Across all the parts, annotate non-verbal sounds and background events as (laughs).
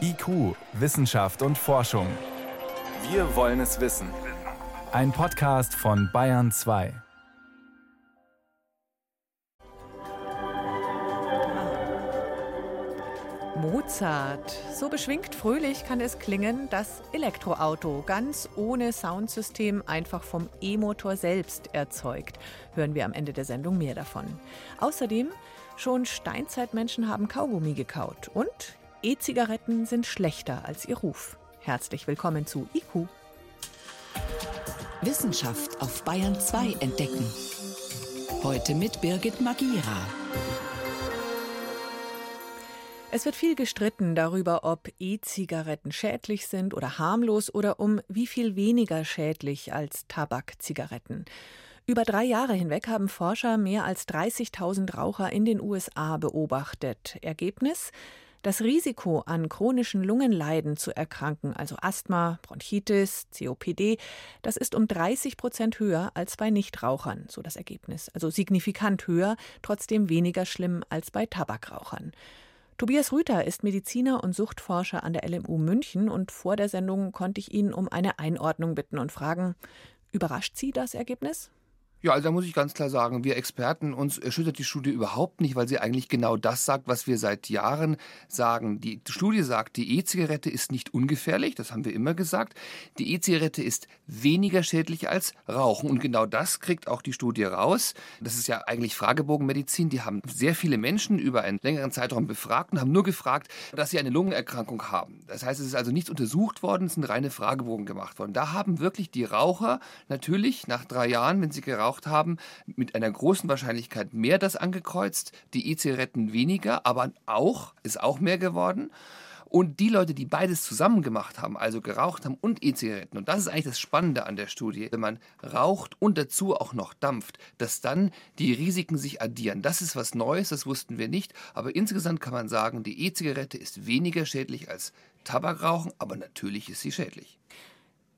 IQ, Wissenschaft und Forschung. Wir wollen es wissen. Ein Podcast von Bayern 2. Mozart. So beschwingt fröhlich kann es klingen, das Elektroauto, ganz ohne Soundsystem, einfach vom E-Motor selbst erzeugt. Hören wir am Ende der Sendung mehr davon. Außerdem, schon Steinzeitmenschen haben Kaugummi gekaut und E-Zigaretten sind schlechter als ihr Ruf. Herzlich willkommen zu IQ. Wissenschaft auf Bayern 2 entdecken. Heute mit Birgit Magira. Es wird viel gestritten darüber, ob E-Zigaretten schädlich sind oder harmlos oder um wie viel weniger schädlich als Tabakzigaretten. Über drei Jahre hinweg haben Forscher mehr als 30.000 Raucher in den USA beobachtet. Ergebnis? Das Risiko, an chronischen Lungenleiden zu erkranken, also Asthma, Bronchitis, COPD, das ist um 30 Prozent höher als bei Nichtrauchern, so das Ergebnis. Also signifikant höher, trotzdem weniger schlimm als bei Tabakrauchern. Tobias Rüther ist Mediziner und Suchtforscher an der LMU München und vor der Sendung konnte ich ihn um eine Einordnung bitten und fragen, überrascht Sie das Ergebnis? Ja, also da muss ich ganz klar sagen, wir Experten, uns erschüttert die Studie überhaupt nicht, weil sie eigentlich genau das sagt, was wir seit Jahren sagen. Die Studie sagt, die E-Zigarette ist nicht ungefährlich, das haben wir immer gesagt. Die E-Zigarette ist weniger schädlich als Rauchen und genau das kriegt auch die Studie raus. Das ist ja eigentlich Fragebogenmedizin. Die haben sehr viele Menschen über einen längeren Zeitraum befragt und haben nur gefragt, dass sie eine Lungenerkrankung haben. Das heißt, es ist also nichts untersucht worden, es sind reine Fragebogen gemacht worden. Da haben wirklich die Raucher natürlich nach drei Jahren, wenn sie geraucht geraucht haben, mit einer großen Wahrscheinlichkeit mehr das angekreuzt, die E-Zigaretten weniger, aber auch, ist auch mehr geworden. Und die Leute, die beides zusammen gemacht haben, also geraucht haben und E-Zigaretten, und das ist eigentlich das Spannende an der Studie, wenn man raucht und dazu auch noch dampft, dass dann die Risiken sich addieren. Das ist was Neues, das wussten wir nicht, aber insgesamt kann man sagen, die E-Zigarette ist weniger schädlich als Tabakrauchen, aber natürlich ist sie schädlich.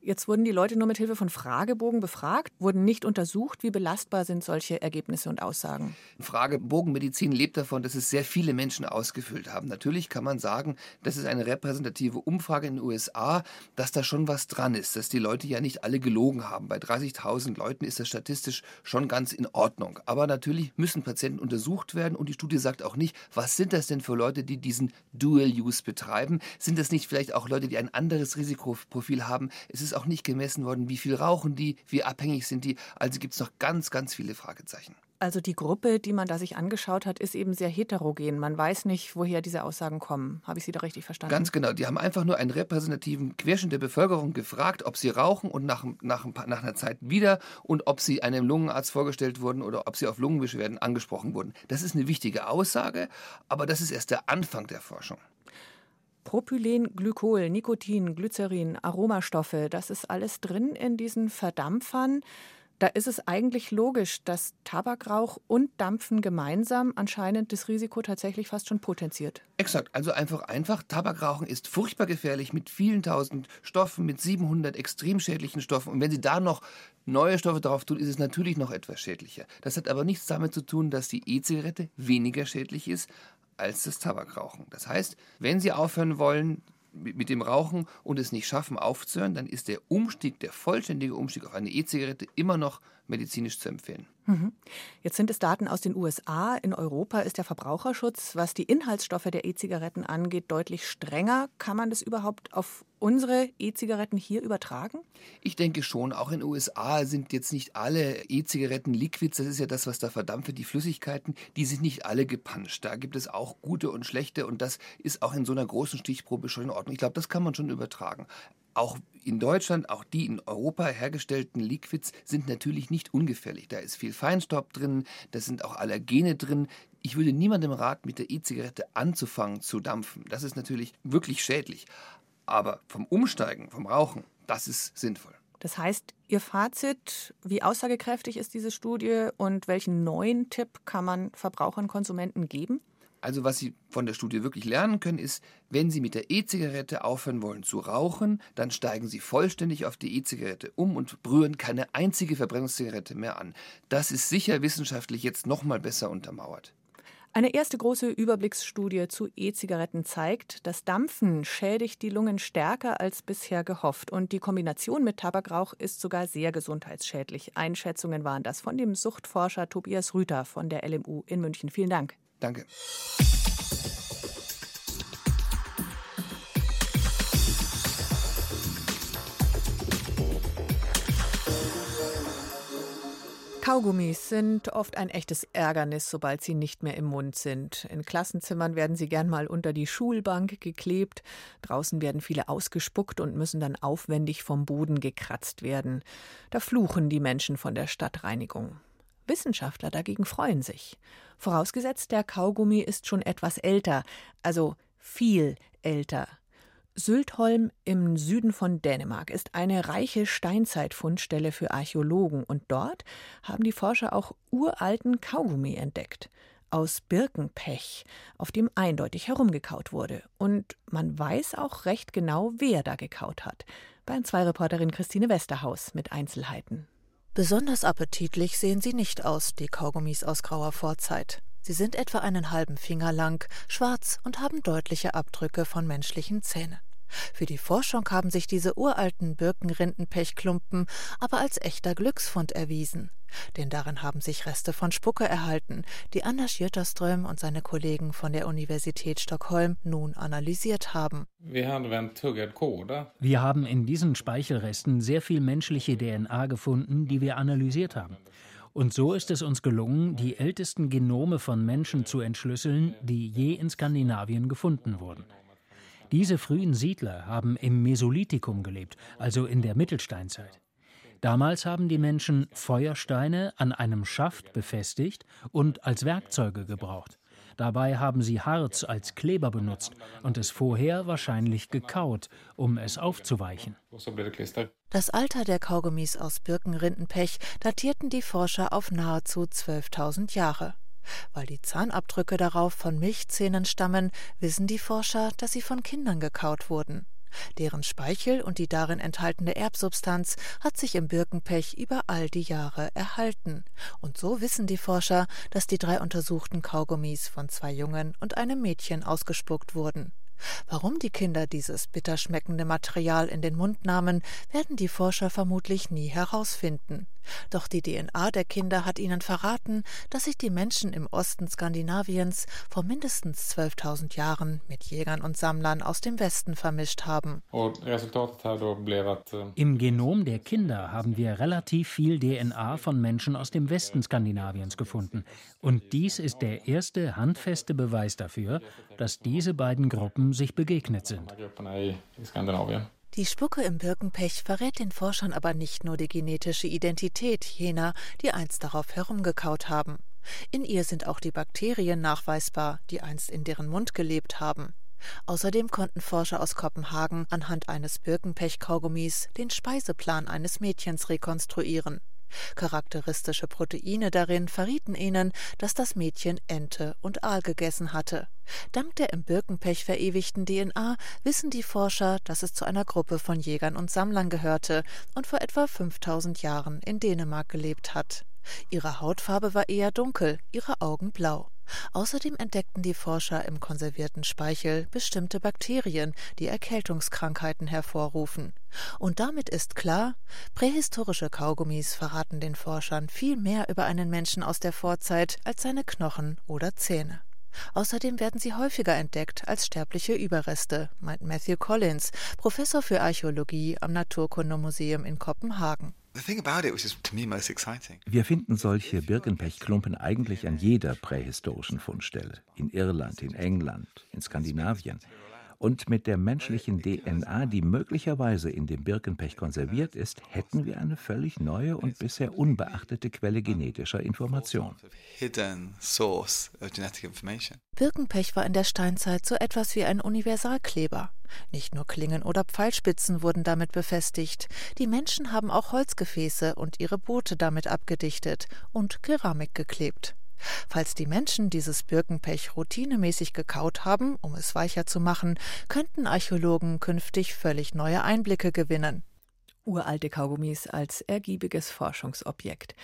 Jetzt wurden die Leute nur mit Hilfe von Fragebogen befragt, wurden nicht untersucht. Wie belastbar sind solche Ergebnisse und Aussagen? Fragebogenmedizin lebt davon, dass es sehr viele Menschen ausgefüllt haben. Natürlich kann man sagen, das ist eine repräsentative Umfrage in den USA, dass da schon was dran ist, dass die Leute ja nicht alle gelogen haben. Bei 30.000 Leuten ist das statistisch schon ganz in Ordnung. Aber natürlich müssen Patienten untersucht werden und die Studie sagt auch nicht, was sind das denn für Leute, die diesen Dual Use betreiben? Sind das nicht vielleicht auch Leute, die ein anderes Risikoprofil haben? Es ist ist auch nicht gemessen worden, wie viel rauchen die, wie abhängig sind die. Also gibt es noch ganz, ganz viele Fragezeichen. Also die Gruppe, die man da sich angeschaut hat, ist eben sehr heterogen. Man weiß nicht, woher diese Aussagen kommen. Habe ich Sie da richtig verstanden? Ganz genau. Die haben einfach nur einen repräsentativen Querschnitt der Bevölkerung gefragt, ob sie rauchen und nach, nach, nach einer Zeit wieder und ob sie einem Lungenarzt vorgestellt wurden oder ob sie auf Lungenbeschwerden angesprochen wurden. Das ist eine wichtige Aussage, aber das ist erst der Anfang der Forschung. Propylen, Glykol, Nikotin, Glycerin, Aromastoffe, das ist alles drin in diesen Verdampfern. Da ist es eigentlich logisch, dass Tabakrauch und Dampfen gemeinsam anscheinend das Risiko tatsächlich fast schon potenziert. Exakt, also einfach einfach. Tabakrauchen ist furchtbar gefährlich mit vielen tausend Stoffen, mit 700 extrem schädlichen Stoffen. Und wenn Sie da noch neue Stoffe drauf tun, ist es natürlich noch etwas schädlicher. Das hat aber nichts damit zu tun, dass die E-Zigarette weniger schädlich ist als das Tabakrauchen. Das heißt, wenn Sie aufhören wollen mit dem Rauchen und es nicht schaffen aufzuhören, dann ist der Umstieg, der vollständige Umstieg auf eine E-Zigarette immer noch medizinisch zu empfehlen. Mhm. Jetzt sind es Daten aus den USA. In Europa ist der Verbraucherschutz, was die Inhaltsstoffe der E-Zigaretten angeht, deutlich strenger. Kann man das überhaupt auf unsere E-Zigaretten hier übertragen? Ich denke schon. Auch in den USA sind jetzt nicht alle E-Zigaretten Liquids. Das ist ja das, was da verdampft die Flüssigkeiten. Die sind nicht alle gepanscht. Da gibt es auch gute und schlechte. Und das ist auch in so einer großen Stichprobe schon in Ordnung. Ich glaube, das kann man schon übertragen. Auch in Deutschland, auch die in Europa hergestellten Liquids sind natürlich nicht ungefährlich. Da ist viel Feinstaub drin, da sind auch Allergene drin. Ich würde niemandem raten, mit der E-Zigarette anzufangen zu dampfen. Das ist natürlich wirklich schädlich. Aber vom Umsteigen, vom Rauchen, das ist sinnvoll. Das heißt, Ihr Fazit, wie aussagekräftig ist diese Studie und welchen neuen Tipp kann man Verbrauchern, Konsumenten geben? Also was Sie von der Studie wirklich lernen können, ist, wenn Sie mit der E-Zigarette aufhören wollen zu rauchen, dann steigen Sie vollständig auf die E-Zigarette um und brühen keine einzige Verbrennungszigarette mehr an. Das ist sicher wissenschaftlich jetzt noch mal besser untermauert. Eine erste große Überblicksstudie zu E-Zigaretten zeigt, das Dampfen schädigt die Lungen stärker als bisher gehofft und die Kombination mit Tabakrauch ist sogar sehr gesundheitsschädlich. Einschätzungen waren das von dem Suchtforscher Tobias Rüther von der LMU in München. Vielen Dank. Danke. Kaugummis sind oft ein echtes Ärgernis, sobald sie nicht mehr im Mund sind. In Klassenzimmern werden sie gern mal unter die Schulbank geklebt. Draußen werden viele ausgespuckt und müssen dann aufwendig vom Boden gekratzt werden. Da fluchen die Menschen von der Stadtreinigung. Wissenschaftler dagegen freuen sich. Vorausgesetzt, der Kaugummi ist schon etwas älter, also viel älter. Syltholm im Süden von Dänemark ist eine reiche Steinzeitfundstelle für Archäologen und dort haben die Forscher auch uralten Kaugummi entdeckt aus Birkenpech, auf dem eindeutig herumgekaut wurde. Und man weiß auch recht genau, wer da gekaut hat. Bayern 2 Reporterin Christine Westerhaus mit Einzelheiten. Besonders appetitlich sehen sie nicht aus, die Kaugummis aus grauer Vorzeit. Sie sind etwa einen halben Finger lang, schwarz und haben deutliche Abdrücke von menschlichen Zähnen. Für die Forschung haben sich diese uralten Birkenrindenpechklumpen aber als echter Glücksfund erwiesen. Denn darin haben sich Reste von Spucke erhalten, die Anna Schierterström und seine Kollegen von der Universität Stockholm nun analysiert haben. Wir haben in diesen Speichelresten sehr viel menschliche DNA gefunden, die wir analysiert haben. Und so ist es uns gelungen, die ältesten Genome von Menschen zu entschlüsseln, die je in Skandinavien gefunden wurden. Diese frühen Siedler haben im Mesolithikum gelebt, also in der Mittelsteinzeit. Damals haben die Menschen Feuersteine an einem Schaft befestigt und als Werkzeuge gebraucht. Dabei haben sie Harz als Kleber benutzt und es vorher wahrscheinlich gekaut, um es aufzuweichen. Das Alter der Kaugummis aus Birkenrindenpech datierten die Forscher auf nahezu 12.000 Jahre. Weil die Zahnabdrücke darauf von Milchzähnen stammen, wissen die Forscher, dass sie von Kindern gekaut wurden. Deren Speichel und die darin enthaltene Erbsubstanz hat sich im Birkenpech über all die Jahre erhalten. Und so wissen die Forscher, dass die drei untersuchten Kaugummis von zwei Jungen und einem Mädchen ausgespuckt wurden. Warum die Kinder dieses bitter schmeckende Material in den Mund nahmen, werden die Forscher vermutlich nie herausfinden. Doch die DNA der Kinder hat ihnen verraten, dass sich die Menschen im Osten Skandinaviens vor mindestens 12.000 Jahren mit Jägern und Sammlern aus dem Westen vermischt haben. Im Genom der Kinder haben wir relativ viel DNA von Menschen aus dem Westen Skandinaviens gefunden. Und dies ist der erste handfeste Beweis dafür, dass diese beiden Gruppen sich begegnet sind. Die Spucke im Birkenpech verrät den Forschern aber nicht nur die genetische Identität jener, die einst darauf herumgekaut haben. In ihr sind auch die Bakterien nachweisbar, die einst in deren Mund gelebt haben. Außerdem konnten Forscher aus Kopenhagen anhand eines Birkenpech-Kaugummis den Speiseplan eines Mädchens rekonstruieren. Charakteristische Proteine darin verrieten ihnen, dass das Mädchen Ente und Aal gegessen hatte. Dank der im Birkenpech verewigten DNA wissen die Forscher, dass es zu einer Gruppe von Jägern und Sammlern gehörte und vor etwa 5000 Jahren in Dänemark gelebt hat. Ihre Hautfarbe war eher dunkel, ihre Augen blau. Außerdem entdeckten die Forscher im konservierten Speichel bestimmte Bakterien, die Erkältungskrankheiten hervorrufen. Und damit ist klar, prähistorische Kaugummis verraten den Forschern viel mehr über einen Menschen aus der Vorzeit als seine Knochen oder Zähne. Außerdem werden sie häufiger entdeckt als sterbliche Überreste, meint Matthew Collins, Professor für Archäologie am Naturkundemuseum in Kopenhagen. Wir finden solche Birkenpechklumpen eigentlich an jeder prähistorischen Fundstelle. In Irland, in England, in Skandinavien. Und mit der menschlichen DNA, die möglicherweise in dem Birkenpech konserviert ist, hätten wir eine völlig neue und bisher unbeachtete Quelle genetischer Information. Birkenpech war in der Steinzeit so etwas wie ein Universalkleber. Nicht nur Klingen oder Pfeilspitzen wurden damit befestigt, die Menschen haben auch Holzgefäße und ihre Boote damit abgedichtet und Keramik geklebt. Falls die Menschen dieses Birkenpech routinemäßig gekaut haben, um es weicher zu machen, könnten Archäologen künftig völlig neue Einblicke gewinnen. Uralte Kaugummis als ergiebiges Forschungsobjekt.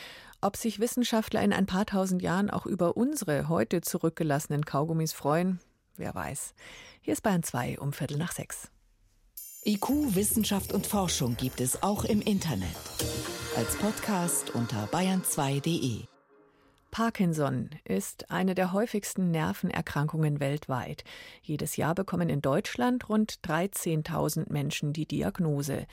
Ob sich Wissenschaftler in ein paar tausend Jahren auch über unsere heute zurückgelassenen Kaugummis freuen, wer weiß. Hier ist Bayern 2 um Viertel nach sechs. IQ, Wissenschaft und Forschung gibt es auch im Internet. Als Podcast unter bayern2.de. Parkinson ist eine der häufigsten Nervenerkrankungen weltweit. Jedes Jahr bekommen in Deutschland rund 13.000 Menschen die Diagnose.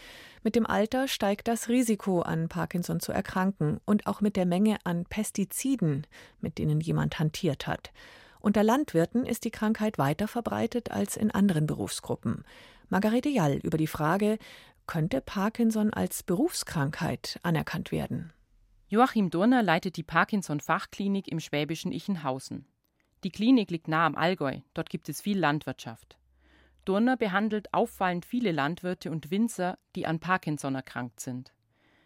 Mit dem Alter steigt das Risiko, an Parkinson zu erkranken und auch mit der Menge an Pestiziden, mit denen jemand hantiert hat. Unter Landwirten ist die Krankheit weiter verbreitet als in anderen Berufsgruppen. Margarete Jall über die Frage, könnte Parkinson als Berufskrankheit anerkannt werden? Joachim Durner leitet die Parkinson-Fachklinik im schwäbischen Ichenhausen. Die Klinik liegt nah am Allgäu, dort gibt es viel Landwirtschaft. Durner behandelt auffallend viele Landwirte und Winzer, die an Parkinson erkrankt sind.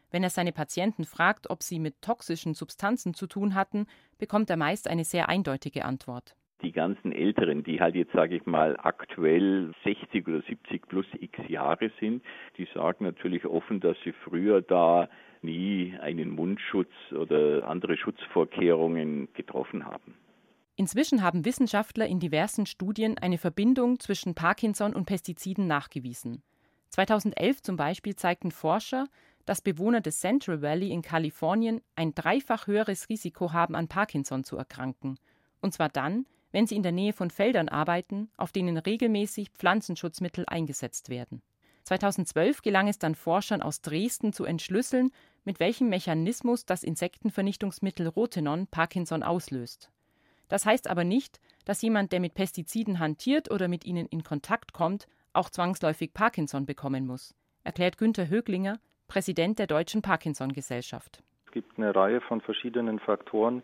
Wenn er seine Patienten fragt, ob sie mit toxischen Substanzen zu tun hatten, bekommt er meist eine sehr eindeutige Antwort die ganzen Älteren, die halt jetzt, sage ich mal, aktuell 60 oder 70 plus x Jahre sind, die sagen natürlich offen, dass sie früher da nie einen Mundschutz oder andere Schutzvorkehrungen getroffen haben. Inzwischen haben Wissenschaftler in diversen Studien eine Verbindung zwischen Parkinson und Pestiziden nachgewiesen. 2011 zum Beispiel zeigten Forscher, dass Bewohner des Central Valley in Kalifornien ein dreifach höheres Risiko haben, an Parkinson zu erkranken. Und zwar dann, wenn sie in der Nähe von Feldern arbeiten, auf denen regelmäßig Pflanzenschutzmittel eingesetzt werden. 2012 gelang es dann Forschern aus Dresden zu entschlüsseln, mit welchem Mechanismus das Insektenvernichtungsmittel Rotenon Parkinson auslöst. Das heißt aber nicht, dass jemand, der mit Pestiziden hantiert oder mit ihnen in Kontakt kommt, auch zwangsläufig Parkinson bekommen muss, erklärt Günter Höglinger, Präsident der Deutschen Parkinson Gesellschaft. Es gibt eine Reihe von verschiedenen Faktoren,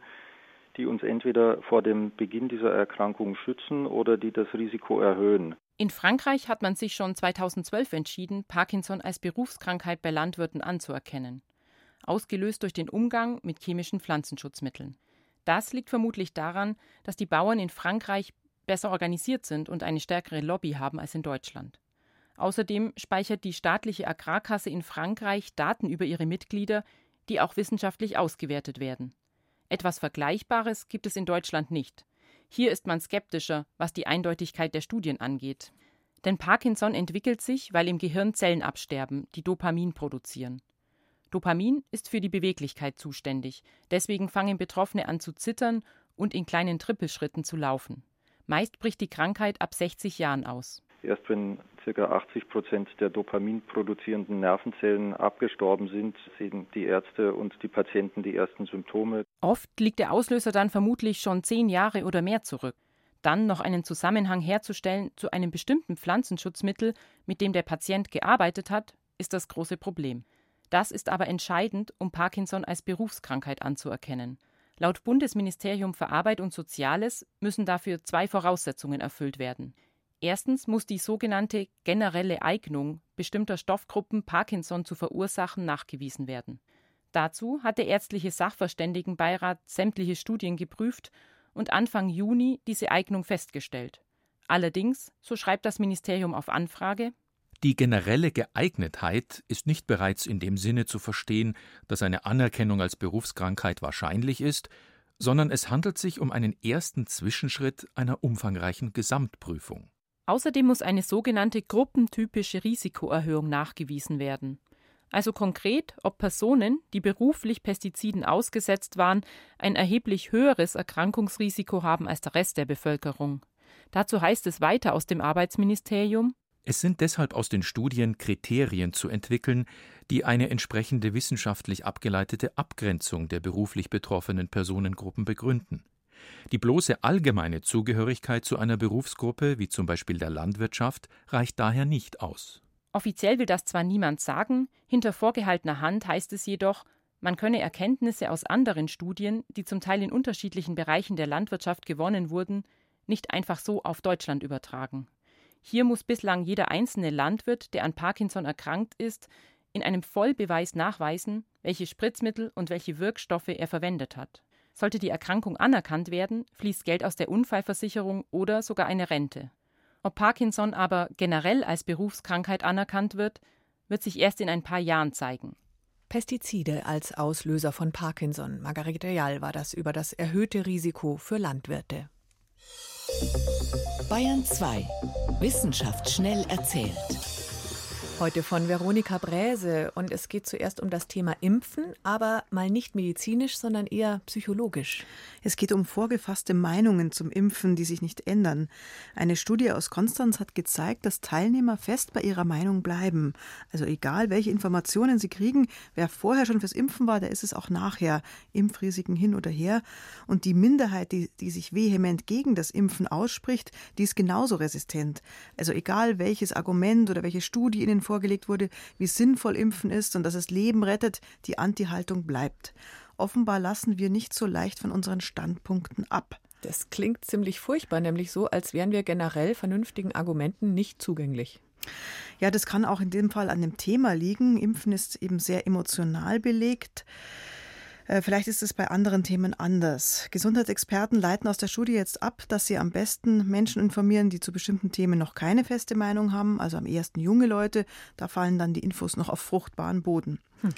die uns entweder vor dem Beginn dieser Erkrankung schützen oder die das Risiko erhöhen. In Frankreich hat man sich schon 2012 entschieden, Parkinson als Berufskrankheit bei Landwirten anzuerkennen, ausgelöst durch den Umgang mit chemischen Pflanzenschutzmitteln. Das liegt vermutlich daran, dass die Bauern in Frankreich besser organisiert sind und eine stärkere Lobby haben als in Deutschland. Außerdem speichert die staatliche Agrarkasse in Frankreich Daten über ihre Mitglieder, die auch wissenschaftlich ausgewertet werden. Etwas Vergleichbares gibt es in Deutschland nicht. Hier ist man skeptischer, was die Eindeutigkeit der Studien angeht. Denn Parkinson entwickelt sich, weil im Gehirn Zellen absterben, die Dopamin produzieren. Dopamin ist für die Beweglichkeit zuständig, deswegen fangen Betroffene an zu zittern und in kleinen Trippelschritten zu laufen. Meist bricht die Krankheit ab 60 Jahren aus. Erst wenn ca. 80 Prozent der Dopamin produzierenden Nervenzellen abgestorben sind, sehen die Ärzte und die Patienten die ersten Symptome. Oft liegt der Auslöser dann vermutlich schon zehn Jahre oder mehr zurück. Dann noch einen Zusammenhang herzustellen zu einem bestimmten Pflanzenschutzmittel, mit dem der Patient gearbeitet hat, ist das große Problem. Das ist aber entscheidend, um Parkinson als Berufskrankheit anzuerkennen. Laut Bundesministerium für Arbeit und Soziales müssen dafür zwei Voraussetzungen erfüllt werden. Erstens muss die sogenannte generelle Eignung bestimmter Stoffgruppen Parkinson zu verursachen nachgewiesen werden. Dazu hat der ärztliche Sachverständigenbeirat sämtliche Studien geprüft und Anfang Juni diese Eignung festgestellt. Allerdings, so schreibt das Ministerium auf Anfrage, die generelle Geeignetheit ist nicht bereits in dem Sinne zu verstehen, dass eine Anerkennung als Berufskrankheit wahrscheinlich ist, sondern es handelt sich um einen ersten Zwischenschritt einer umfangreichen Gesamtprüfung. Außerdem muss eine sogenannte gruppentypische Risikoerhöhung nachgewiesen werden. Also konkret, ob Personen, die beruflich Pestiziden ausgesetzt waren, ein erheblich höheres Erkrankungsrisiko haben als der Rest der Bevölkerung. Dazu heißt es weiter aus dem Arbeitsministerium Es sind deshalb aus den Studien Kriterien zu entwickeln, die eine entsprechende wissenschaftlich abgeleitete Abgrenzung der beruflich betroffenen Personengruppen begründen. Die bloße allgemeine Zugehörigkeit zu einer Berufsgruppe, wie zum Beispiel der Landwirtschaft, reicht daher nicht aus. Offiziell will das zwar niemand sagen, hinter vorgehaltener Hand heißt es jedoch, man könne Erkenntnisse aus anderen Studien, die zum Teil in unterschiedlichen Bereichen der Landwirtschaft gewonnen wurden, nicht einfach so auf Deutschland übertragen. Hier muss bislang jeder einzelne Landwirt, der an Parkinson erkrankt ist, in einem Vollbeweis nachweisen, welche Spritzmittel und welche Wirkstoffe er verwendet hat. Sollte die Erkrankung anerkannt werden, fließt Geld aus der Unfallversicherung oder sogar eine Rente. Ob Parkinson aber generell als Berufskrankheit anerkannt wird, wird sich erst in ein paar Jahren zeigen. Pestizide als Auslöser von Parkinson. Margarete Jall war das über das erhöhte Risiko für Landwirte. Bayern 2. Wissenschaft schnell erzählt. Heute von Veronika Bräse und es geht zuerst um das Thema Impfen, aber mal nicht medizinisch, sondern eher psychologisch. Es geht um vorgefasste Meinungen zum Impfen, die sich nicht ändern. Eine Studie aus Konstanz hat gezeigt, dass Teilnehmer fest bei ihrer Meinung bleiben. Also egal, welche Informationen sie kriegen, wer vorher schon fürs Impfen war, der ist es auch nachher. Impfrisiken hin oder her. Und die Minderheit, die, die sich vehement gegen das Impfen ausspricht, die ist genauso resistent. Also egal, welches Argument oder welche Studie in den vorgelegt wurde, wie sinnvoll Impfen ist und dass es Leben rettet, die Anti-Haltung bleibt. Offenbar lassen wir nicht so leicht von unseren Standpunkten ab. Das klingt ziemlich furchtbar, nämlich so, als wären wir generell vernünftigen Argumenten nicht zugänglich. Ja, das kann auch in dem Fall an dem Thema liegen. Impfen ist eben sehr emotional belegt. Äh, vielleicht ist es bei anderen Themen anders. Gesundheitsexperten leiten aus der Studie jetzt ab, dass sie am besten Menschen informieren, die zu bestimmten Themen noch keine feste Meinung haben, also am ehesten junge Leute. Da fallen dann die Infos noch auf fruchtbaren Boden. Hm.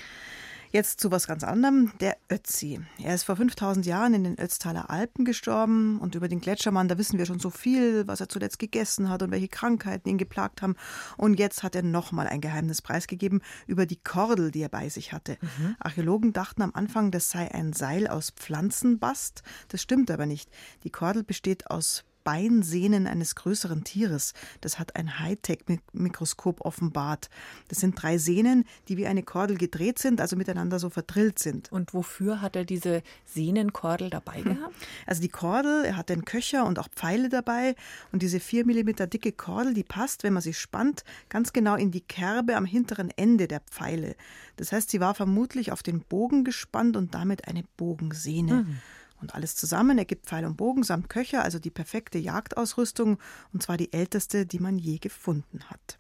Jetzt zu was ganz anderem, der Ötzi. Er ist vor 5000 Jahren in den Ötztaler Alpen gestorben und über den Gletschermann, da wissen wir schon so viel, was er zuletzt gegessen hat und welche Krankheiten ihn geplagt haben. Und jetzt hat er nochmal ein Geheimnis preisgegeben über die Kordel, die er bei sich hatte. Mhm. Archäologen dachten am Anfang, das sei ein Seil aus Pflanzenbast. Das stimmt aber nicht. Die Kordel besteht aus Beinsehnen eines größeren Tieres. Das hat ein Hightech-Mikroskop offenbart. Das sind drei Sehnen, die wie eine Kordel gedreht sind, also miteinander so verdrillt sind. Und wofür hat er diese Sehnenkordel dabei hm. gehabt? Also die Kordel, er hat den Köcher und auch Pfeile dabei. Und diese vier Millimeter dicke Kordel, die passt, wenn man sie spannt, ganz genau in die Kerbe am hinteren Ende der Pfeile. Das heißt, sie war vermutlich auf den Bogen gespannt und damit eine Bogensehne. Mhm. Und alles zusammen ergibt Pfeil und Bogen samt Köcher, also die perfekte Jagdausrüstung, und zwar die älteste, die man je gefunden hat.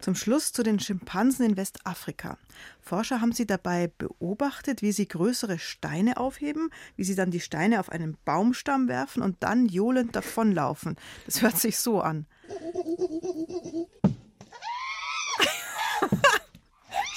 Zum Schluss zu den Schimpansen in Westafrika. Forscher haben sie dabei beobachtet, wie sie größere Steine aufheben, wie sie dann die Steine auf einen Baumstamm werfen und dann johlend davonlaufen. Das hört sich so an.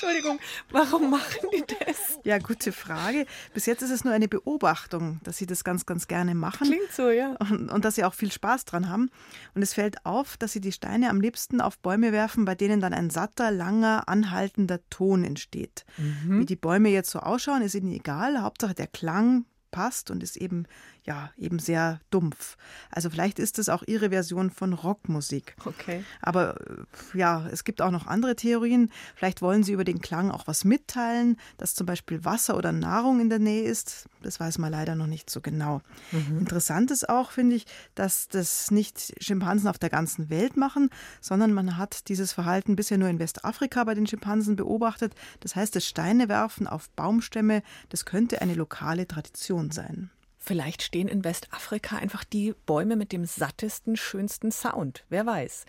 Entschuldigung, warum machen die das? Ja, gute Frage. Bis jetzt ist es nur eine Beobachtung, dass sie das ganz, ganz gerne machen. Klingt so, ja. Und, und dass sie auch viel Spaß dran haben. Und es fällt auf, dass sie die Steine am liebsten auf Bäume werfen, bei denen dann ein satter, langer, anhaltender Ton entsteht. Mhm. Wie die Bäume jetzt so ausschauen, ist ihnen egal. Hauptsache der Klang passt und ist eben ja, eben sehr dumpf. Also vielleicht ist es auch ihre Version von Rockmusik. Okay. Aber äh, ja, es gibt auch noch andere Theorien. Vielleicht wollen sie über den Klang auch was mitteilen, dass zum Beispiel Wasser oder Nahrung in der Nähe ist. Das weiß man leider noch nicht so genau. Mhm. Interessant ist auch, finde ich, dass das nicht Schimpansen auf der ganzen Welt machen, sondern man hat dieses Verhalten bisher nur in Westafrika bei den Schimpansen beobachtet. Das heißt, das Steinewerfen auf Baumstämme, das könnte eine lokale Tradition sein. Vielleicht stehen in Westafrika einfach die Bäume mit dem sattesten, schönsten Sound. Wer weiß.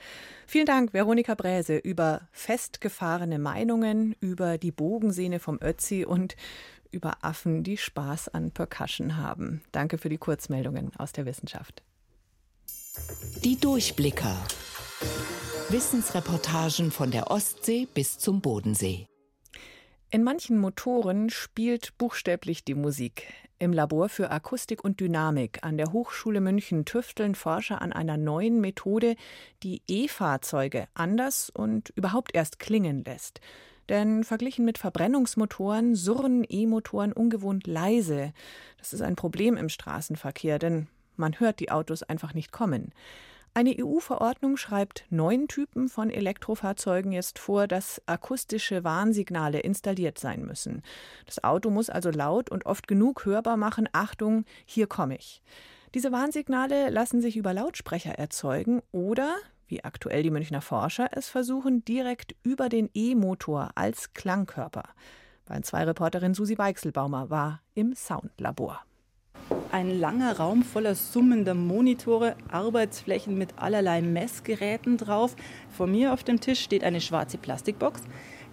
Vielen Dank, Veronika Bräse, über festgefahrene Meinungen, über die Bogensehne vom Ötzi und über Affen, die Spaß an Percussion haben. Danke für die Kurzmeldungen aus der Wissenschaft. Die Durchblicker. Wissensreportagen von der Ostsee bis zum Bodensee. In manchen Motoren spielt buchstäblich die Musik. Im Labor für Akustik und Dynamik an der Hochschule München tüfteln Forscher an einer neuen Methode, die E-Fahrzeuge anders und überhaupt erst klingen lässt. Denn verglichen mit Verbrennungsmotoren surren E-Motoren ungewohnt leise. Das ist ein Problem im Straßenverkehr, denn man hört die Autos einfach nicht kommen. Eine EU-Verordnung schreibt neun Typen von Elektrofahrzeugen jetzt vor, dass akustische Warnsignale installiert sein müssen. Das Auto muss also laut und oft genug hörbar machen, Achtung, hier komme ich. Diese Warnsignale lassen sich über Lautsprecher erzeugen oder, wie aktuell die Münchner Forscher es versuchen, direkt über den E-Motor als Klangkörper. Bayern 2 Reporterin Susi Weichselbaumer war im Soundlabor. Ein langer Raum voller summender Monitore, Arbeitsflächen mit allerlei Messgeräten drauf. Vor mir auf dem Tisch steht eine schwarze Plastikbox.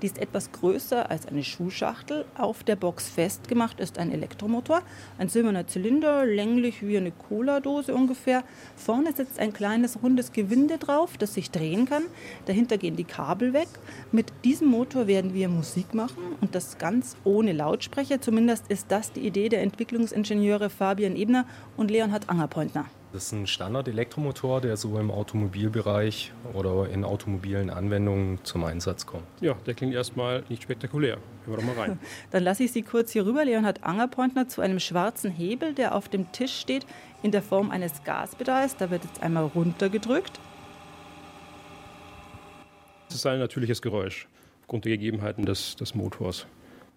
Die ist etwas größer als eine Schuhschachtel. Auf der Box festgemacht ist ein Elektromotor, ein silberner Zylinder, länglich wie eine Cola-Dose ungefähr. Vorne sitzt ein kleines rundes Gewinde drauf, das sich drehen kann. Dahinter gehen die Kabel weg. Mit diesem Motor werden wir Musik machen und das ganz ohne Lautsprecher. Zumindest ist das die Idee der Entwicklungsingenieure Fabian Ebner und Leonhard Angerpointner. Das ist ein Standard-Elektromotor, der so im Automobilbereich oder in automobilen Anwendungen zum Einsatz kommt. Ja, der klingt erstmal nicht spektakulär. Hören wir doch mal rein. (laughs) Dann lasse ich Sie kurz hier rüber, Leonhard Angerpointner, zu einem schwarzen Hebel, der auf dem Tisch steht, in der Form eines Gaspedals. Da wird jetzt einmal runtergedrückt. Das ist ein natürliches Geräusch aufgrund der Gegebenheiten des, des Motors.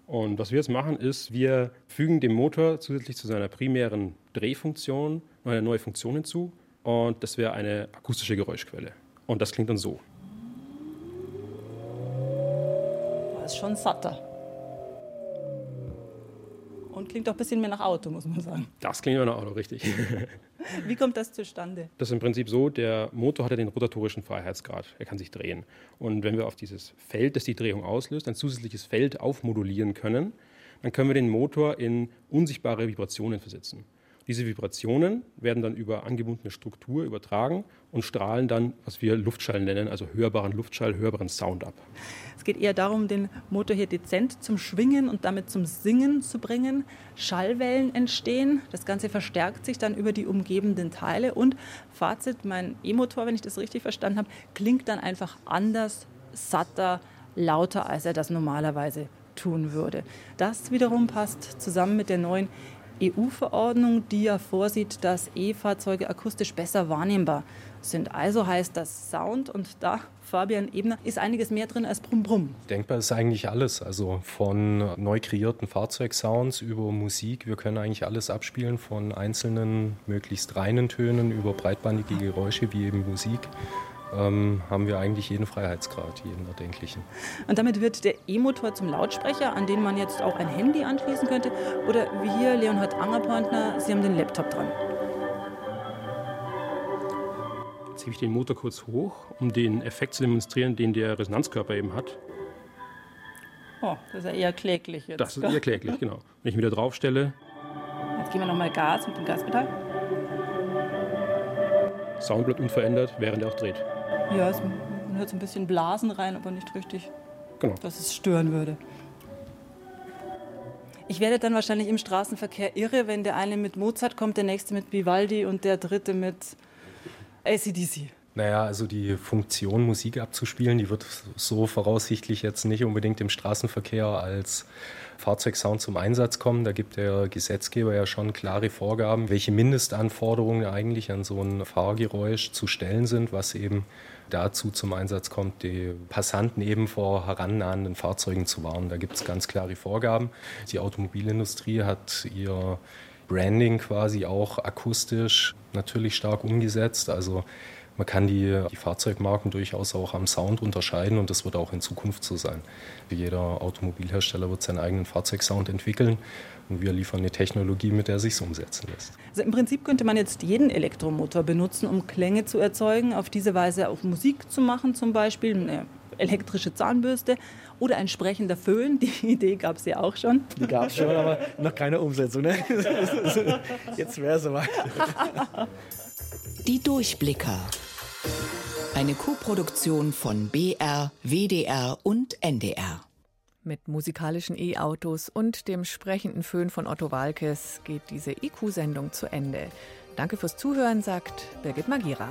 Und was wir jetzt machen, ist, wir fügen dem Motor zusätzlich zu seiner primären Drehfunktion eine neue Funktion hinzu. Und das wäre eine akustische Geräuschquelle. Und das klingt dann so. Das ist schon satter. Und klingt auch ein bisschen mehr nach Auto, muss man sagen. Das klingt mehr nach Auto, richtig. (laughs) Wie kommt das zustande? Das ist im Prinzip so, der Motor hat ja den rotatorischen Freiheitsgrad. Er kann sich drehen. Und wenn wir auf dieses Feld, das die Drehung auslöst, ein zusätzliches Feld aufmodulieren können, dann können wir den Motor in unsichtbare Vibrationen versetzen. Diese Vibrationen werden dann über angebundene Struktur übertragen und strahlen dann, was wir Luftschall nennen, also hörbaren Luftschall, hörbaren Sound ab. Es geht eher darum, den Motor hier dezent zum Schwingen und damit zum Singen zu bringen. Schallwellen entstehen. Das Ganze verstärkt sich dann über die umgebenden Teile. Und Fazit, mein E-Motor, wenn ich das richtig verstanden habe, klingt dann einfach anders, satter, lauter, als er das normalerweise tun würde. Das wiederum passt zusammen mit der neuen EU-Verordnung, die ja vorsieht, dass E-Fahrzeuge akustisch besser wahrnehmbar sind. Also heißt das Sound und da Fabian Ebner, ist einiges mehr drin als Brumm Brumm. Denkbar ist eigentlich alles, also von neu kreierten Fahrzeugsounds über Musik. Wir können eigentlich alles abspielen, von einzelnen, möglichst reinen Tönen über breitbandige Geräusche wie eben Musik ähm, haben wir eigentlich jeden Freiheitsgrad, jeden erdenklichen. Und damit wird der E-Motor zum Lautsprecher, an den man jetzt auch ein Handy anschließen könnte. Oder wie hier Leonhard Angerpointner, Sie haben den Laptop dran. Jetzt hebe ich den Motor kurz hoch, um den Effekt zu demonstrieren, den der Resonanzkörper eben hat. Oh, das ist ja eher kläglich jetzt. Das ist eher kläglich, genau. Wenn ich ihn wieder draufstelle. Jetzt geben wir nochmal Gas mit dem Gaspedal. Sound bleibt unverändert, während er auch dreht. Ja, es, man hört so ein bisschen Blasen rein, aber nicht richtig, genau. dass es stören würde. Ich werde dann wahrscheinlich im Straßenverkehr irre, wenn der eine mit Mozart kommt, der nächste mit Vivaldi und der dritte mit ACDC. Naja, also die Funktion, Musik abzuspielen, die wird so voraussichtlich jetzt nicht unbedingt im Straßenverkehr als Fahrzeugsound zum Einsatz kommen. Da gibt der Gesetzgeber ja schon klare Vorgaben, welche Mindestanforderungen eigentlich an so ein Fahrgeräusch zu stellen sind, was eben dazu zum Einsatz kommt, die Passanten eben vor herannahenden Fahrzeugen zu warnen. Da gibt es ganz klare Vorgaben. Die Automobilindustrie hat ihr Branding quasi auch akustisch natürlich stark umgesetzt. Also man kann die, die Fahrzeugmarken durchaus auch am Sound unterscheiden und das wird auch in Zukunft so sein. Jeder Automobilhersteller wird seinen eigenen Fahrzeugsound entwickeln und wir liefern eine Technologie, mit der sich umsetzen lässt. Also im Prinzip könnte man jetzt jeden Elektromotor benutzen, um Klänge zu erzeugen, auf diese Weise auch Musik zu machen, zum Beispiel eine elektrische Zahnbürste oder ein sprechender Föhn. Die (laughs) Idee gab es ja auch schon. Die gab es schon, aber noch keine Umsetzung. Ne? (laughs) Jetzt wäre es soweit. Die Durchblicker. Eine Co-Produktion von BR, WDR und NDR. Mit musikalischen E-Autos und dem sprechenden Föhn von Otto Walkes geht diese IQ-Sendung zu Ende. Danke fürs Zuhören, sagt Birgit Magira.